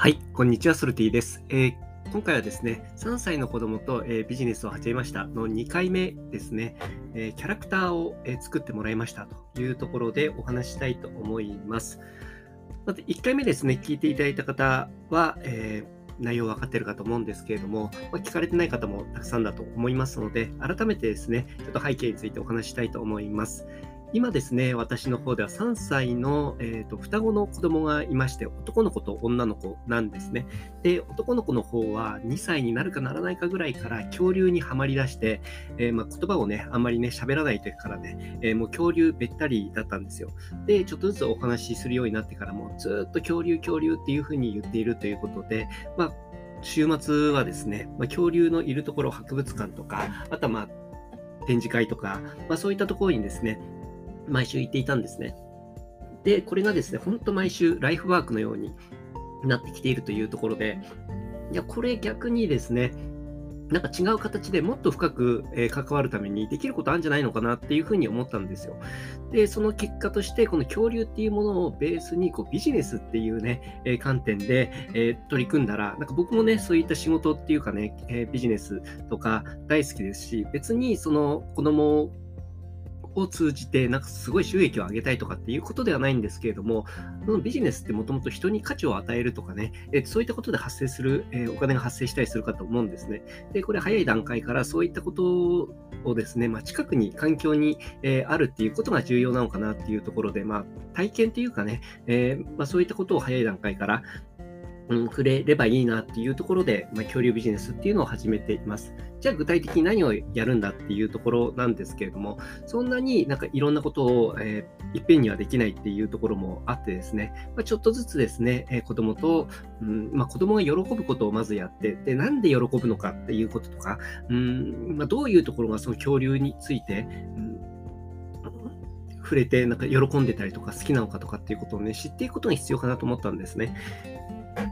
はい、こんにちは、ソルティです。えー、今回はですね、3歳の子供と、えー、ビジネスを始めましたの2回目ですね、えー、キャラクターを、え作ってもらいましたというところでお話したいと思います。まず1回目ですね、聞いていただいた方は、え内容分かってるかと思うんですけれども、まあ、聞かれてない方もたくさんだと思いますので、改めてですね、ちょっと背景についてお話したいと思います。今ですね、私の方では3歳の、えーと、双子の子供がいまして、男の子と女の子なんですね。で、男の子の方は2歳になるかならないかぐらいから恐竜にはまりだして、えー、まあ、言葉をね、あんまりね、喋らない時からね、えー、もう恐竜べったりだったんですよ。で、ちょっとずつお話しするようになってからも、ずっと恐竜、恐竜っていうふうに言っているということで、まあ、週末はですね、まあ、恐竜のいるところ、博物館とか、あとはまあ、展示会とか、まあ、そういったところにですね、毎週行っていたんですね。で、これがですね、ほんと毎週ライフワークのようになってきているというところで、いや、これ逆にですね、なんか違う形でもっと深く、え関わるためにできることあるんじゃないのかなっていうふうに思ったんですよ。で、その結果として、この恐竜っていうものをベースにこうビジネスっていうね、え観点で、え取り組んだら、なんか僕もね、そういった仕事っていうかね、えビジネスとか大好きですし、別にその子供をを通じて、なんかすごい収益を上げたいとかっていうことではないんですけれども、そのビジネスってもともと人に価値を与えるとかね、えそういったことで発生する、えお金が発生したりするかと思うんですね。で、これ早い段階からそういったことをですね、まあ、近くに、環境に、えあるっていうことが重要なのかなっていうところで、まあ、体験っていうかね、えまあ、そういったことを早い段階から、うん、くれればいいなっていうところで、まあ、恐竜ビジネスっていうのを始めています。じゃあ具体的に何をやるんだっていうところなんですけれども、そんなになんかいろんなことを、えー、いっぺんにはできないっていうところもあってですね、まあ、ちょっとずつですね、えー、子供と、うんまあ、子供が喜ぶことをまずやって、で、なんで喜ぶのかっていうこととか、うんまあ、どういうところがその恐竜について、うん触れてなんか喜んでたりとか好きなのかとかっていうことをね知っていくことが必要かなと思ったんですね。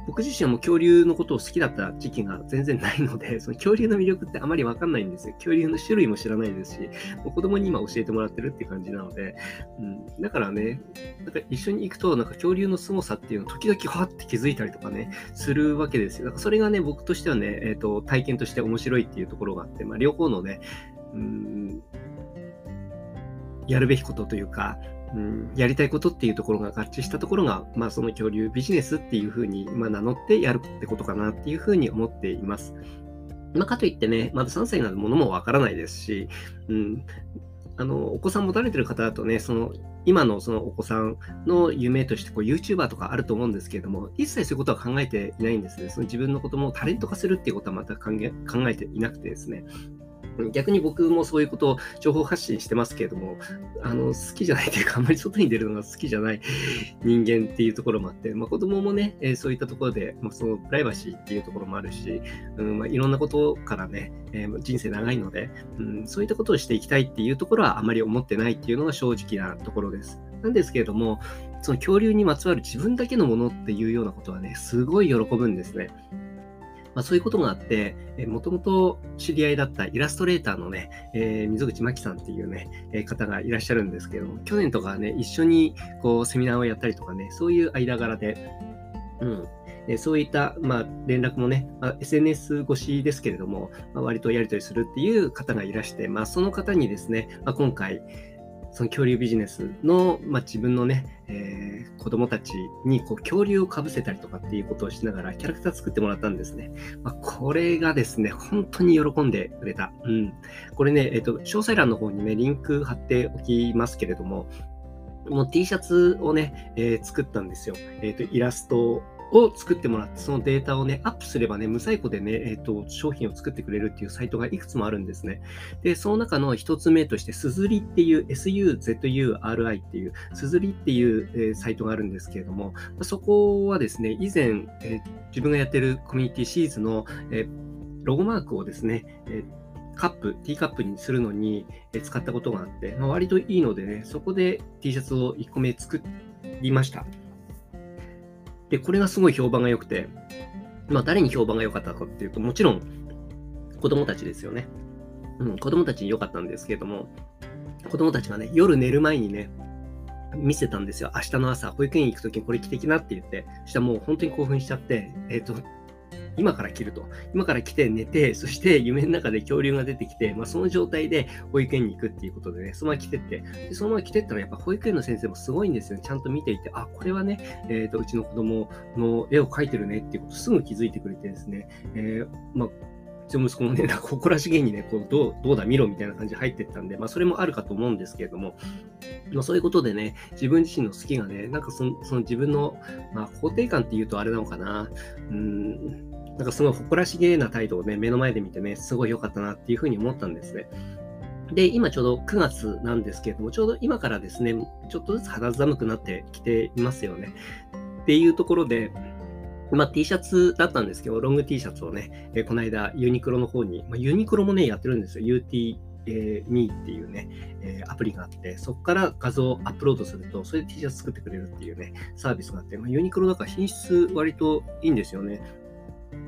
僕自身はもう恐竜のことを好きだった時期が全然ないので、その恐竜の魅力ってあまりわかんないんですよ。恐竜の種類も知らないですし、もう子供に今教えてもらってるって感じなので、うん、だからね、なんか一緒に行くと、なんか恐竜の凄さっていうのを時々はって気づいたりとかね、するわけですよ。だからそれがね、僕としてはね、えっ、ー、と、体験として面白いっていうところがあって、まあ、両方のね、うん、やるべきことというか、やりたいことっていうところが合致したところが、まあ、その恐竜ビジネスっていうふうに、名乗ってやるってことかなっていうふうに思っています。まあ、かといってね、まだ3歳なのものもわからないですし、うん、あのお子さん持たれてる方だとね、その今のそのお子さんの夢としてこう YouTuber とかあると思うんですけれども、一切そういうことは考えていないんですね。その自分の子供をタレント化するっていうことはまた考えていなくてですね。逆に僕もそういうことを情報発信してますけれども、あの好きじゃないというか、あんまり外に出るのが好きじゃない人間っていうところもあって、まあ、子供もね、えー、そういったところで、まあ、そのプライバシーっていうところもあるし、うんまあ、いろんなことからね、えー、人生長いので、うん、そういったことをしていきたいっていうところはあまり思ってないっていうのが正直なところです。なんですけれども、その恐竜にまつわる自分だけのものっていうようなことはね、すごい喜ぶんですね。まあ、そういうことがあって、もともと知り合いだったイラストレーターのね、えー、溝口真紀さんっていうね、えー、方がいらっしゃるんですけども、去年とかね、一緒にこうセミナーをやったりとかね、そういう間柄で、うん、えそういった、まあ、連絡もね、まあ、SNS 越しですけれども、まあ、割とやり取りするっていう方がいらして、まあ、その方にですね、ま、今回、その恐竜ビジネスの、まあ、自分のね、えー、子供たちにこう恐竜をかぶせたりとかっていうことをしながらキャラクター作ってもらったんですね。まあ、これがですね、本当に喜んでくれた。うん。これね、えっ、ー、と、詳細欄の方にね、リンク貼っておきますけれども、もう T シャツをね、えー、作ったんですよ。えっ、と、イラストを作ってもらって、そのデータをね、アップすればね、無細工でね、えっ、ー、と、商品を作ってくれるっていうサイトがいくつもあるんですね。で、その中の一つ目として、すずりっていう、SUZURI っていう、すずりっていう、えー、サイトがあるんですけれども、そこはですね、以前、えー、自分がやってるコミュニティシリーズの、えロゴマークをですね、えカップ、ティーカップにするのに使ったことがあって、まあ、割といいのでね、そこで T シャツを1個目作りました。で、これがすごい評判が良くて、まあ、誰に評判が良かったかっていうと、もちろん子供たちですよね。うん、子供たちに良かったんですけれども、子供たちがね、夜寝る前にね、見せたんですよ。明日の朝、保育園行くときにこれ着てきなって言って、そしたらもう本当に興奮しちゃって、えっ、ー、と、今から着ると。今から来て寝て、そして夢の中で恐竜が出てきて、まあ、その状態で保育園に行くっていうことでね、そのまま来てって、でそのまま来てったらやっぱ保育園の先生もすごいんですよ。ちゃんと見ていて、あ、これはね、えーと、うちの子供の絵を描いてるねっていうことすぐ気づいてくれてですね、えー、まあうちの息子もね、なんか誇らしげにね、こうどうどうだ見ろみたいな感じで入ってったんで、まあ、それもあるかと思うんですけれども、まあ、そういうことでね、自分自身の好きがね、なんかそのその自分の、まあ、肯定感っていうとあれなのかな、うん、なんかすごい誇らしげな態度をね、目の前で見てね、すごい良かったなっていうふうに思ったんですね。で、今ちょうど9月なんですけれども、ちょうど今からですね、ちょっとずつ肌寒くなってきていますよね。っていうところで、まあ、T シャツだったんですけど、ロング T シャツをね、えー、この間ユニクロの方に、まあ、ユニクロもね、やってるんですよ。UT えー、Me っていうね、えー、アプリがあって、そこから画像をアップロードすると、それで T シャツ作ってくれるっていうね、サービスがあって、まあ、ユニクロだから品質割といいんですよね。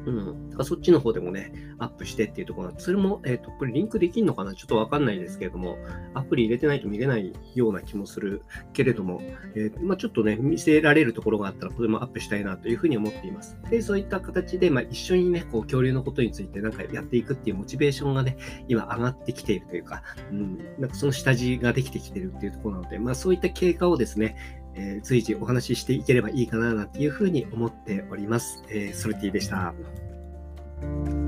うん。だからそっちの方でもね、アップしてっていうところなんで、それも、えっ、ー、と、これリンクできるのかな？ちょっとわかんないですけれども、アプリ入れてないと見れないような気もするけれども、えー、まあ、ちょっとね、見せられるところがあったら、これもアップしたいなというふうに思っています。で、そういった形で、まあ、一緒にね、こう、恐竜のことについてなんかやっていくっていうモチベーションがね、今上がってきているというか、うん、なんかその下地ができてきているっていうところなので、まあ、そういった経過をですね、えー、随時お話ししていければいいかな、なんていうふうに思っております。えー、ソルティでした。Thank you.